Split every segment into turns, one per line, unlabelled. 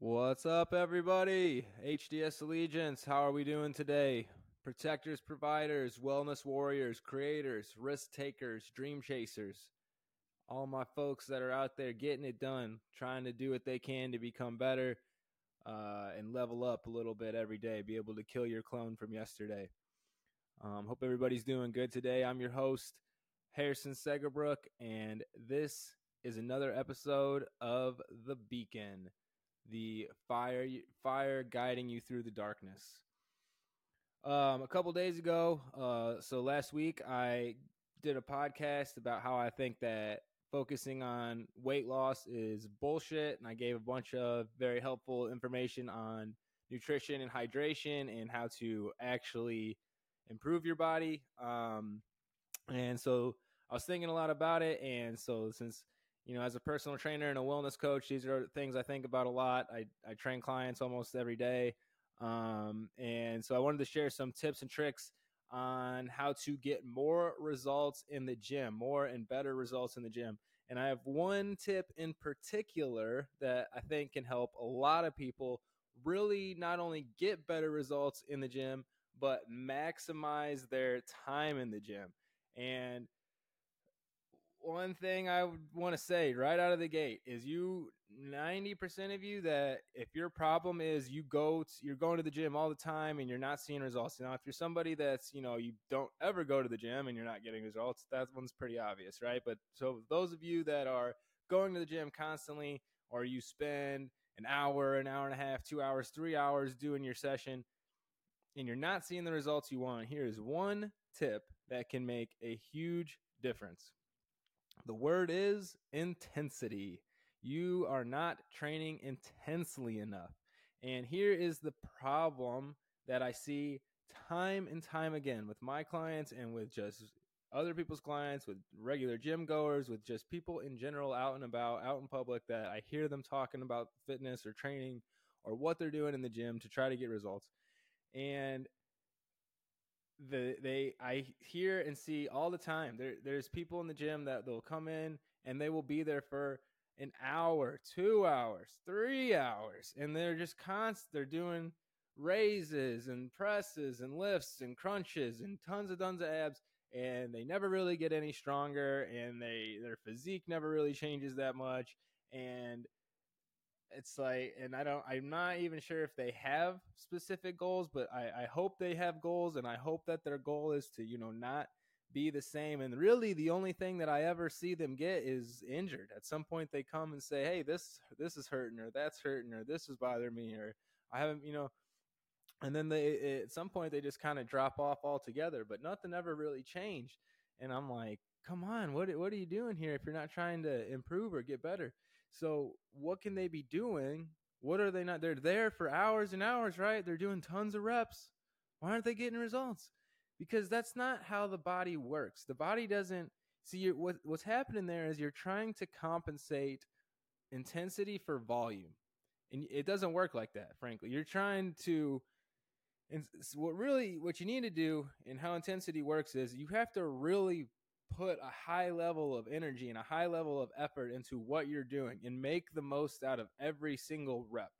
What's up, everybody? HDS Allegiance, how are we doing today? Protectors, providers, wellness warriors, creators, risk takers, dream chasers. All my folks that are out there getting it done, trying to do what they can to become better uh, and level up a little bit every day, be able to kill your clone from yesterday. Um, hope everybody's doing good today. I'm your host, Harrison Segerbrook, and this is another episode of The Beacon the fire fire guiding you through the darkness. Um, a couple days ago, uh, so last week I did a podcast about how I think that focusing on weight loss is bullshit, and I gave a bunch of very helpful information on nutrition and hydration and how to actually improve your body. Um, and so I was thinking a lot about it, and so since you know, as a personal trainer and a wellness coach, these are things I think about a lot. I, I train clients almost every day. Um, and so I wanted to share some tips and tricks on how to get more results in the gym, more and better results in the gym. And I have one tip in particular that I think can help a lot of people really not only get better results in the gym, but maximize their time in the gym. And one thing I would want to say right out of the gate is you 90% of you that if your problem is you go to, you're going to the gym all the time and you're not seeing results. Now if you're somebody that's, you know, you don't ever go to the gym and you're not getting results, that one's pretty obvious, right? But so those of you that are going to the gym constantly or you spend an hour, an hour and a half, 2 hours, 3 hours doing your session and you're not seeing the results you want, here is one tip that can make a huge difference. The word is intensity. You are not training intensely enough. And here is the problem that I see time and time again with my clients and with just other people's clients, with regular gym goers, with just people in general out and about, out in public that I hear them talking about fitness or training or what they're doing in the gym to try to get results. And the they I hear and see all the time. There there's people in the gym that they'll come in and they will be there for an hour, two hours, three hours, and they're just constant. They're doing raises and presses and lifts and crunches and tons of tons of abs, and they never really get any stronger, and they their physique never really changes that much, and it's like and i don't i'm not even sure if they have specific goals but i i hope they have goals and i hope that their goal is to you know not be the same. And really the only thing that i ever see them get is injured. At some point they come and say hey this this is hurting or that's hurting or this is bothering me or i haven't you know? And then they at some point they just kind of drop off altogether but nothing ever really changed. And i'm like come on what what are you doing here if you're not trying to improve or get better so what can they be doing? What are they not? They're there for hours and hours, right? They're doing tons of reps. Why aren't they getting results? Because that's not how the body works. The body doesn't see what, what's happening there is you're trying to compensate intensity for volume, and it doesn't work like that. Frankly, you're trying to. And what really what you need to do and how intensity works is you have to really put a high level of energy and a high level of effort into what you're doing and make the most out of every single rep.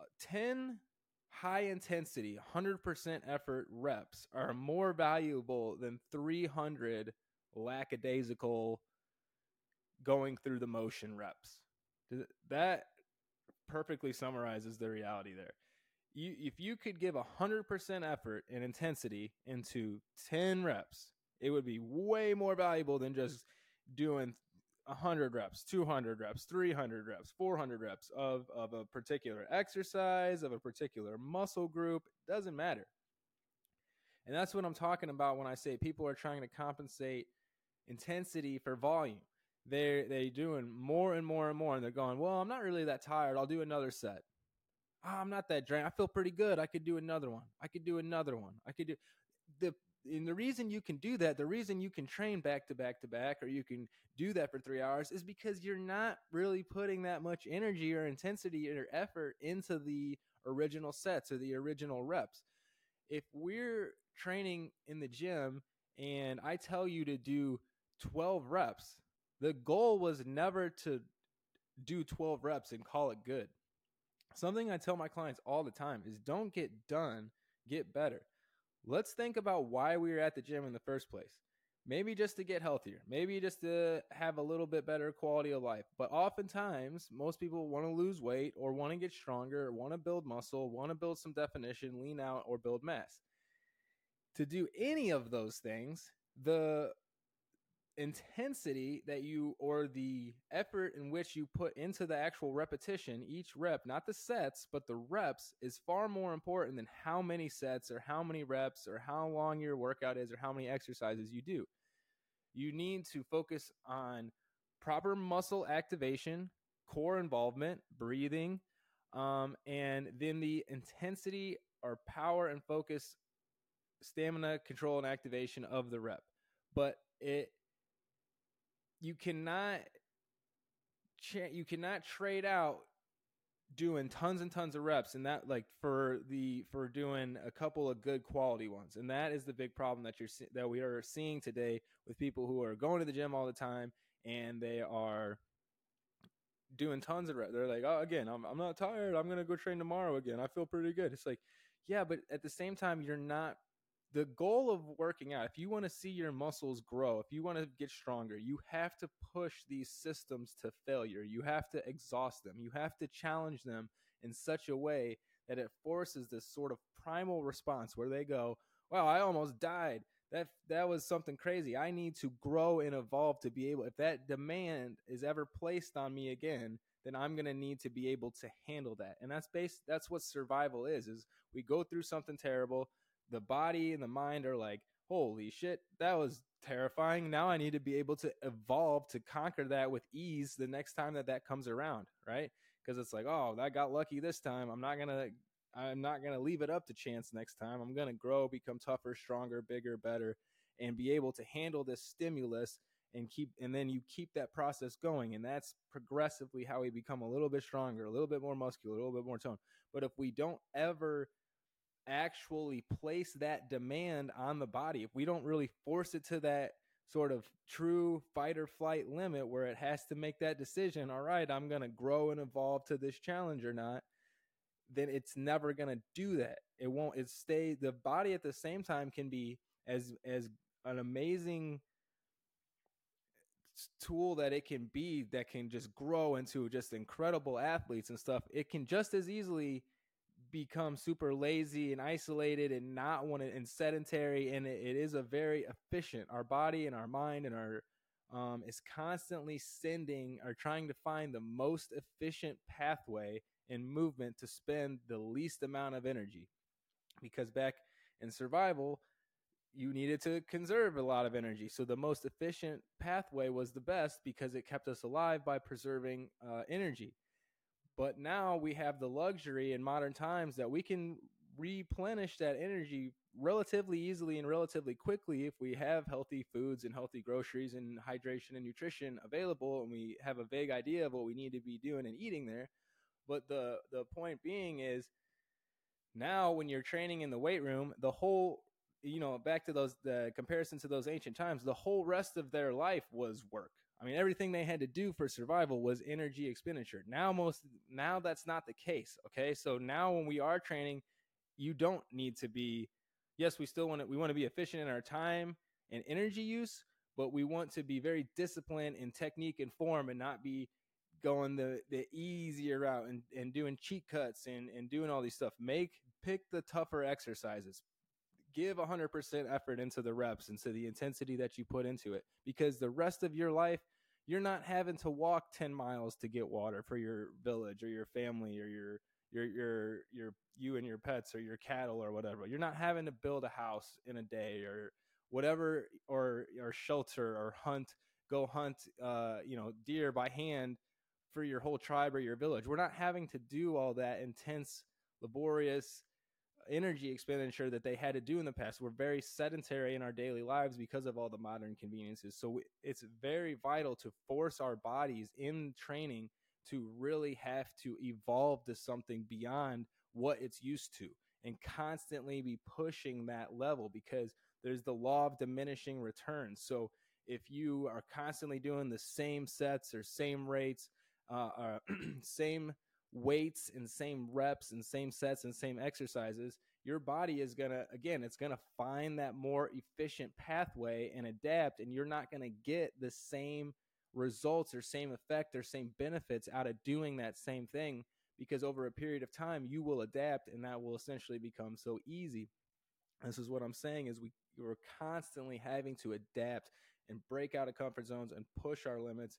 Uh, 10 high intensity, 100% effort reps are more valuable than 300 lackadaisical going through the motion reps. That perfectly summarizes the reality there. You, if you could give 100% effort and intensity into 10 reps, it would be way more valuable than just doing 100 reps, 200 reps, 300 reps, 400 reps of, of a particular exercise, of a particular muscle group. It doesn't matter. And that's what I'm talking about when I say people are trying to compensate intensity for volume. They're they doing more and more and more, and they're going, Well, I'm not really that tired. I'll do another set. Oh, I'm not that drained. I feel pretty good. I could do another one. I could do another one. I could do the and the reason you can do that, the reason you can train back to back to back, or you can do that for three hours, is because you're not really putting that much energy or intensity or effort into the original sets or the original reps. If we're training in the gym and I tell you to do 12 reps, the goal was never to do 12 reps and call it good. something I tell my clients all the time is don't get done, get better. Let's think about why we were at the gym in the first place. Maybe just to get healthier, maybe just to have a little bit better quality of life. But oftentimes, most people want to lose weight or want to get stronger, or want to build muscle, want to build some definition, lean out, or build mass. To do any of those things, the intensity that you or the effort in which you put into the actual repetition each rep not the sets but the reps is far more important than how many sets or how many reps or how long your workout is or how many exercises you do. You need to focus on proper muscle activation core involvement breathing um, and then the intensity or power and focus stamina control and activation of the rep. But it you cannot you cannot trade out doing tons and tons of reps and that like for the for doing a couple of good quality ones. And that is the big problem that you're that we are seeing today with people who are going to the gym all the time and they are doing tons of reps they're like oh again i'm, I'm not tired. I'm gonna go train tomorrow again. I feel pretty good. It's like yeah but at the same time you're not the goal of working out, if you want to see your muscles grow, if you want to get stronger, you have to push these systems to failure. You have to exhaust them. You have to challenge them in such a way that it forces this sort of primal response where they go, "Wow, I almost died. That that was something crazy. I need to grow and evolve to be able if that demand is ever placed on me again, then I'm going to need to be able to handle that." And that's based that's what survival is is we go through something terrible, the body and the mind are like, holy shit, that was terrifying. Now I need to be able to evolve to conquer that with ease the next time that that comes around, right? Because it's like, oh, I got lucky this time. I'm not gonna, I'm not gonna leave it up to chance next time. I'm gonna grow, become tougher, stronger, bigger, better, and be able to handle this stimulus and keep, and then you keep that process going, and that's progressively how we become a little bit stronger, a little bit more muscular, a little bit more tone. But if we don't ever actually place that demand on the body, if we don't really force it to that sort of true fight or flight limit where it has to make that decision, all right, I'm going to grow and evolve to this challenge or not, then it's never going to do that. It won't it stay the body at the same time can be as as an amazing tool that it can be that can just grow into just incredible athletes and stuff. It can just as easily become super lazy and isolated and not want to and sedentary and it, it is a very efficient our body and our mind and our um, is constantly sending or trying to find the most efficient pathway in movement to spend the least amount of energy. Because back in survival you needed to conserve a lot of energy. So the most efficient pathway was the best because it kept us alive by preserving uh, energy but now we have the luxury in modern times that we can replenish that energy relatively easily and relatively quickly if we have healthy foods and healthy groceries and hydration and nutrition available and we have a vague idea of what we need to be doing and eating there. But the the point being is now when you're training in the weight room the whole you know back to those the comparison to those ancient times the whole rest of their life was work I mean, everything they had to do for survival was energy expenditure. Now, most now that's not the case. Okay, so now when we are training, you don't need to be. Yes, we still want to. We want to be efficient in our time and energy use, but we want to be very disciplined in technique and form, and not be going the the easier route and, and doing cheat cuts and and doing all these stuff. Make pick the tougher exercises give 100% effort into the reps and to the intensity that you put into it because the rest of your life you're not having to walk 10 miles to get water for your village or your family or your your your your you and your pets or your cattle or whatever. You're not having to build a house in a day or whatever or or shelter or hunt go hunt uh you know deer by hand for your whole tribe or your village. We're not having to do all that intense laborious energy expenditure that they had to do in the past. We're very sedentary in our daily lives because of all the modern conveniences. So it's very vital to force our bodies in training to really have to evolve to something beyond what it's used to and constantly be pushing that level because there's the law of diminishing returns. So if you are constantly doing the same sets or same rates, uh, uh, same weights and same reps and same sets and same exercises, your body is going to, again, it's going to find that more efficient pathway and adapt, and you're not going to get the same results or same effect or same benefits out of doing that same thing because over a period of time you will adapt and that will essentially become so easy. This is what i'm saying is we we're constantly having to adapt and break out of comfort zones and push our limits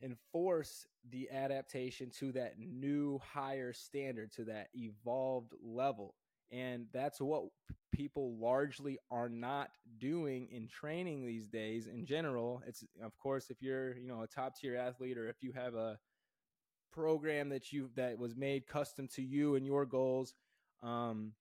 and force the adaptation to that new higher standard to that evolved level. And that's what people largely are not doing in training these days in general. It's of course if you're you know a top tier athlete or if you have a program that you that was made custom to you and your goals um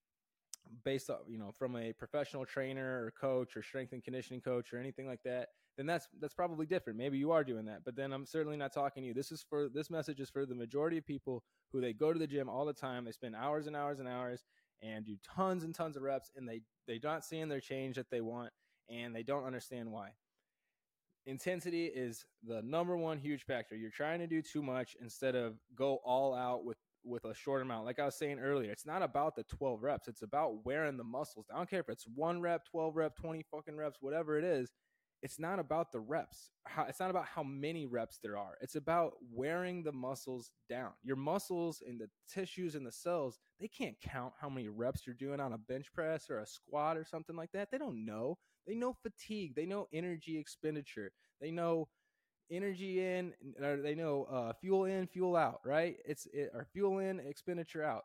based on you know from a professional trainer or coach or strength and conditioning coach or anything like that then that's that's probably different. Maybe you are doing that but then i'm certainly not talking to you. This is for this message is for the majority of people who they go to the gym all the time. They spend hours and hours and hours and do tons and tons of reps and they they not seeing their change that they want and they don't understand why. Intensity is the number one huge factor. You're trying to do too much instead of go all out with with a short amount. Like i was saying earlier it's not about the 12 reps. It's about wearing the muscles. I don't care if it's one rep 12 rep 20 fucking reps whatever it is it's not about the reps. How, it's not about how many reps there are. It's about wearing the muscles down. Your muscles and the tissues and the cells, they can't count how many reps you're doing on a bench press or a squat or something like that. They don't know. They know fatigue. They know energy expenditure. They know energy in, or they know uh, fuel in, fuel out, right? It's it, or fuel in, expenditure out.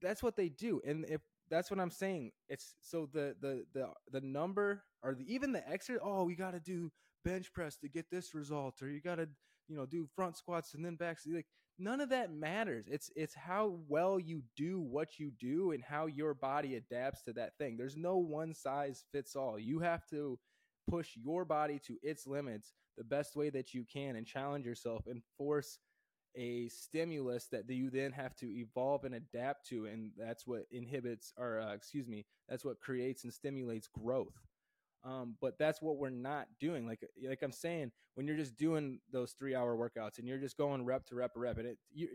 That's what they do. And if that's what I'm saying. It's so the the the the number or the, even the extra. Oh, we got to do bench press to get this result, or you got to you know do front squats and then back. Like none of that matters. It's it's how well you do what you do and how your body adapts to that thing. There's no one size fits all. You have to push your body to its limits the best way that you can and challenge yourself and force a stimulus that you then have to evolve and adapt to and that's what inhibits or uh, excuse me that's what creates and stimulates growth um, but that's what we're not doing like like i'm saying when you're just doing those three hour workouts and you're just going rep to rep to rep and it you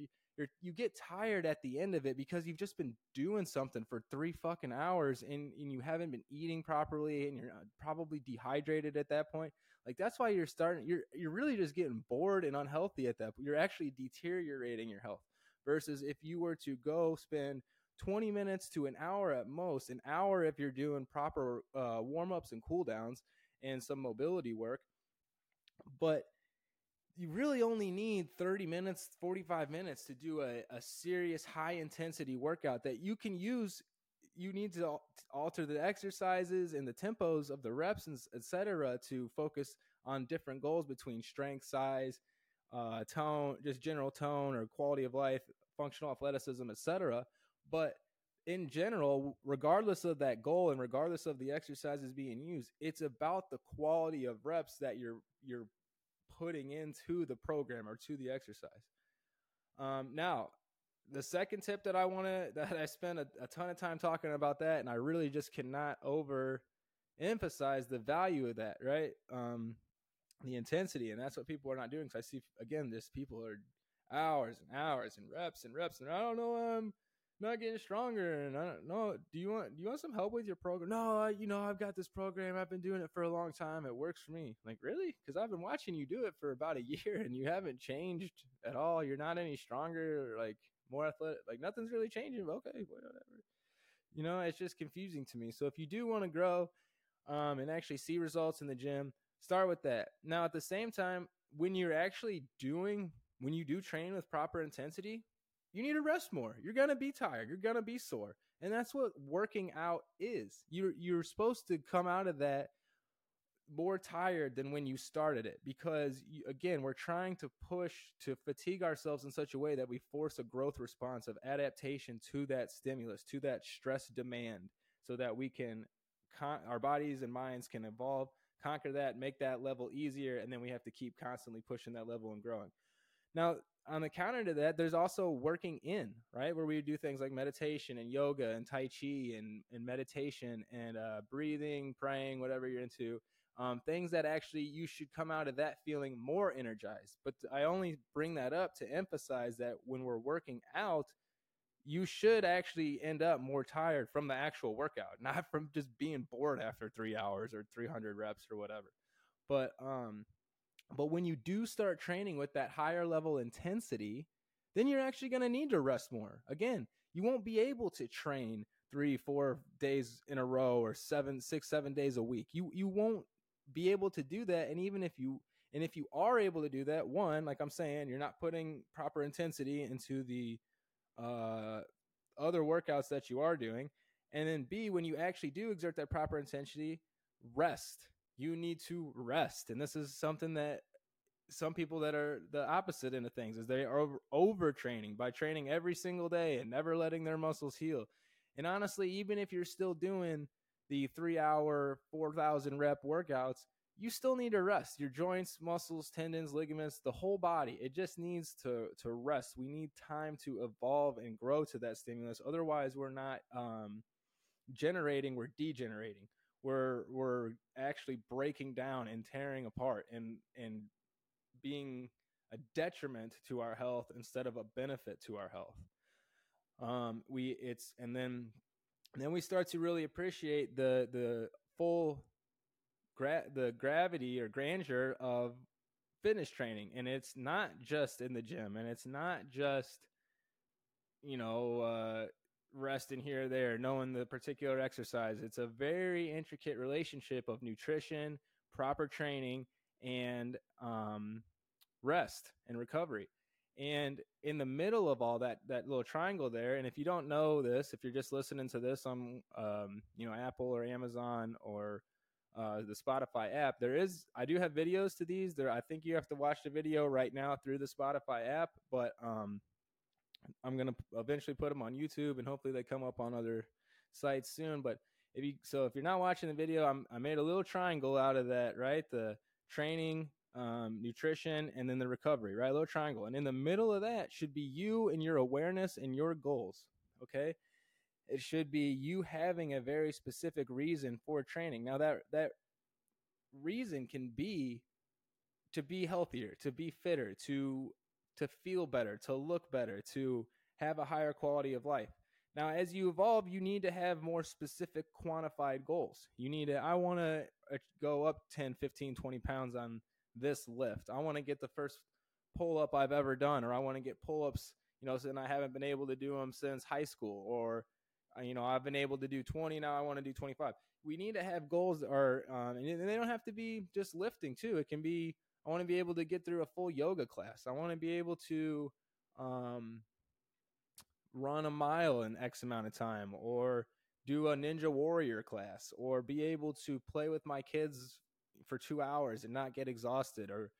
you get tired at the end of it because you've just been doing something for three fucking hours and, and you haven't been eating properly and you're uh, probably dehydrated at that point like that's why you're starting you're you're really just getting bored and unhealthy at that. You're actually deteriorating your health. Versus if you were to go spend 20 minutes to an hour at most, an hour if you're doing proper uh, warm ups and cool downs and some mobility work. But you really only need 30 minutes, 45 minutes to do a, a serious high intensity workout that you can use you need to alter the exercises and the tempos of the reps and etc to focus on different goals between strength size uh, tone just general tone or quality of life functional athleticism etc but in general regardless of that goal and regardless of the exercises being used it's about the quality of reps that you're you're putting into the program or to the exercise um, now the second tip that I want to that I spent a, a, ton of time talking about that, and I really just cannot over emphasize the value of that, right? Um, the intensity, and that's what people are not doing. Because I see again, this people are hours and hours and reps and reps, and I don't know, I'm not getting stronger, and I don't know. Do you want do you want some help with your program? No, I, you know, I've got this program. I've been doing it for a long time. It works for me. Like really? Because I've been watching you do it for about a year, and you haven't changed at all. You're not any stronger. or Like more athletic. Like nothing's really changing. Okay, whatever. You know, it's just confusing to me. So if you do want to grow um, and actually see results in the gym, start with that. Now, at the same time, when you're actually doing, when you do train with proper intensity, you need to rest more. You're gonna be tired. You're gonna be sore, and that's what working out is. You're you're supposed to come out of that more tired than when you started it because you, again we're trying to push to fatigue ourselves in such a way that we force a growth response of adaptation to that stimulus to that stress demand so that we can con- our bodies and minds can evolve conquer that make that level easier and then we have to keep constantly pushing that level and growing now on the counter to that there's also working in right where we do things like meditation and yoga and tai chi and, and meditation and uh, breathing praying whatever you're into um, things that actually you should come out of that feeling more energized. But I only bring that up to emphasize that when we're working out, you should actually end up more tired from the actual workout, not from just being bored after three hours or 300 reps or whatever. But um, but when you do start training with that higher level intensity, then you're actually going to need to rest more. Again, you won't be able to train three, four days in a row or seven, six, seven days a week. You you won't be able to do that. And even if you and if you are able to do that, one, like I'm saying, you're not putting proper intensity into the uh, other workouts that you are doing. And then B, when you actually do exert that proper intensity, rest. You need to rest. And this is something that some people that are the opposite end of things is they are over, overtraining by training every single day and never letting their muscles heal. And honestly, even if you're still doing the three hour, 4,000 rep workouts, you still need to rest your joints, muscles, tendons, ligaments, the whole body. It just needs to, to rest. We need time to evolve and grow to that stimulus. Otherwise, we're not um, generating, we're degenerating. We're, we're actually breaking down and tearing apart and, and being a detriment to our health instead of a benefit to our health. Um, we it's and then then we start to really appreciate the the full gra- the gravity or grandeur of fitness training and it's not just in the gym and it's not just you know uh, resting here or there knowing the particular exercise it's a very intricate relationship of nutrition proper training and um, rest and recovery. And in the middle of all that that little triangle there and if you don't know this if you're just listening to this on um, you know apple or amazon or uh, the spotify app there is i do have videos to these. There i think you have to watch the video right now through the spotify app but um, i'm to eventually put them on youtube and hopefully they come up on other sites soon but if you so if you're not watching the video I'm, i made a little triangle out of that right the training um, nutrition, and then the recovery, right? Little triangle. And in the middle of that should be you and your awareness and your goals. Okay. It should be you having a very specific reason for training. Now that that reason can be to be healthier, to be fitter, to to feel better, to look better, to have a higher quality of life. Now, as you evolve, you need to have more specific quantified goals. You need to, I want to uh, go up 10, 15, 20 pounds on this lift. I want to get the first pull up I've ever done, or I want to get pull ups, you know, and I haven't been able to do them since high school, or, uh, you know, I've been able to do 20, now I want to do 25. We need to have goals are, um, and they don't have to be just lifting too. It can be, I want to be able to get through a full yoga class. I want to be able to, um, run a mile in X amount of time, or do a Ninja Warrior class, or be able to play with my kids for two hours and not get exhausted or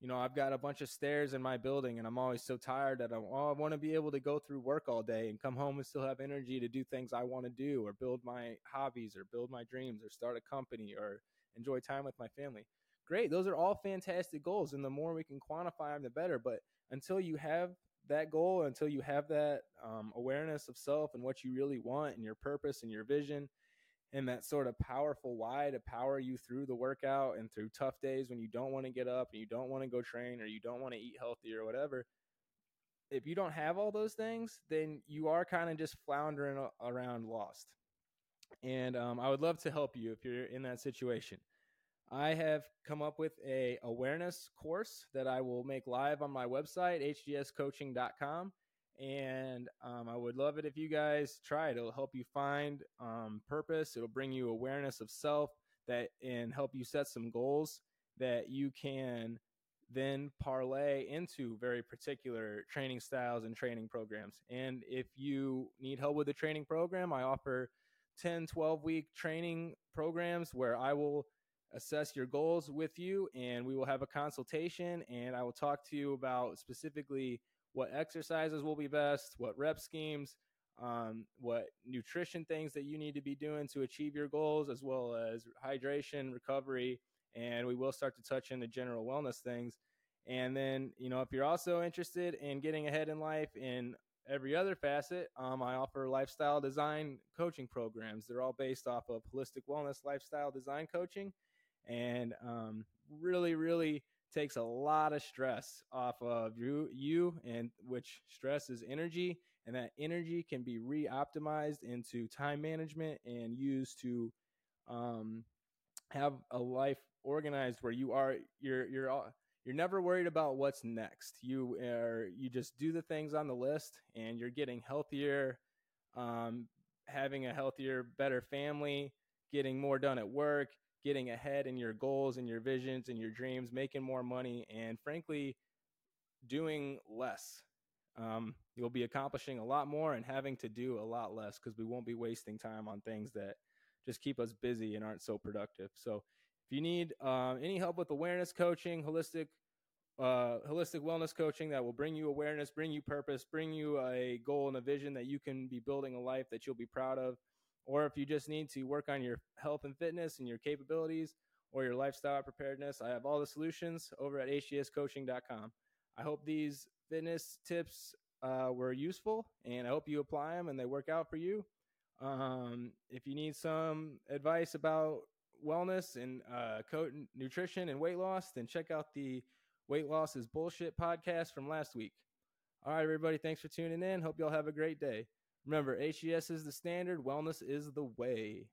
you know i've got a bunch of stairs in my building and i'm always so tired that I'm, oh, i want to be able to go through work all day and come home and still have energy to do things i want to do or build my hobbies or build my dreams or start a company or enjoy time with my family great those are all fantastic goals and the more we can quantify them the better but until you have that goal until you have that um, awareness of self and what you really want and your purpose and your vision and that sort of powerful why to power you through the workout and through tough days when you don't want to get up and you don't want to go train or you don't want to eat healthy or whatever. If you don't have all those things, then you are kind of just floundering around lost. And um, I would love to help you if you're in that situation. I have come up with a awareness course that I will make live on my website, hdscoaching.com. and um, I would love it if you guys try it. It'll help you find um, purpose. It'll bring you awareness of self that and help you set some goals that you can then parlay into very particular training styles and training programs. And if you need help with the training program, I offer 10, 12 week training programs where I will assess your goals with you and we will have a consultation and I will talk to you about specifically what exercises will be best, what rep schemes, um, what nutrition things that you need to be doing to achieve your goals, as well as hydration, recovery, and we will start to touch into general wellness things. And then, you know, if you're also interested in getting ahead in life in every other facet, um, I offer lifestyle design coaching programs. They're all based off of holistic wellness lifestyle design coaching. And um, really, really takes a lot of stress off of you, you, and which stress is energy, and that energy can be re-optimized into time management and used to um, have a life organized where you are you're you're all you're never worried about what's next. You are you just do the things on the list, and you're getting healthier, um, having a healthier, better family, getting more done at work, getting ahead in your goals and your visions and your dreams, making more money, and frankly, doing less. Um, you'll be accomplishing a lot more and having to do a lot less because we won't be wasting time on things that just keep us busy and aren't so productive. So, if you need uh, any help with awareness coaching, holistic uh, holistic wellness coaching that will bring you awareness, bring you purpose, bring you a goal and a vision that you can be building a life that you'll be proud of. Or if you just need to work on your health and fitness and your capabilities or your lifestyle preparedness, I have all the solutions over at hdscoaching.com. I hope these fitness tips uh, were useful and I hope you apply them and they work out for you. Um, if you need some advice about wellness and uh, co- nutrition and weight loss, then check out the Weight Loss is Bullshit podcast from last week. All right, everybody, thanks for tuning in. Hope y'all have a great day. Remember, HDS is the standard, wellness is the way.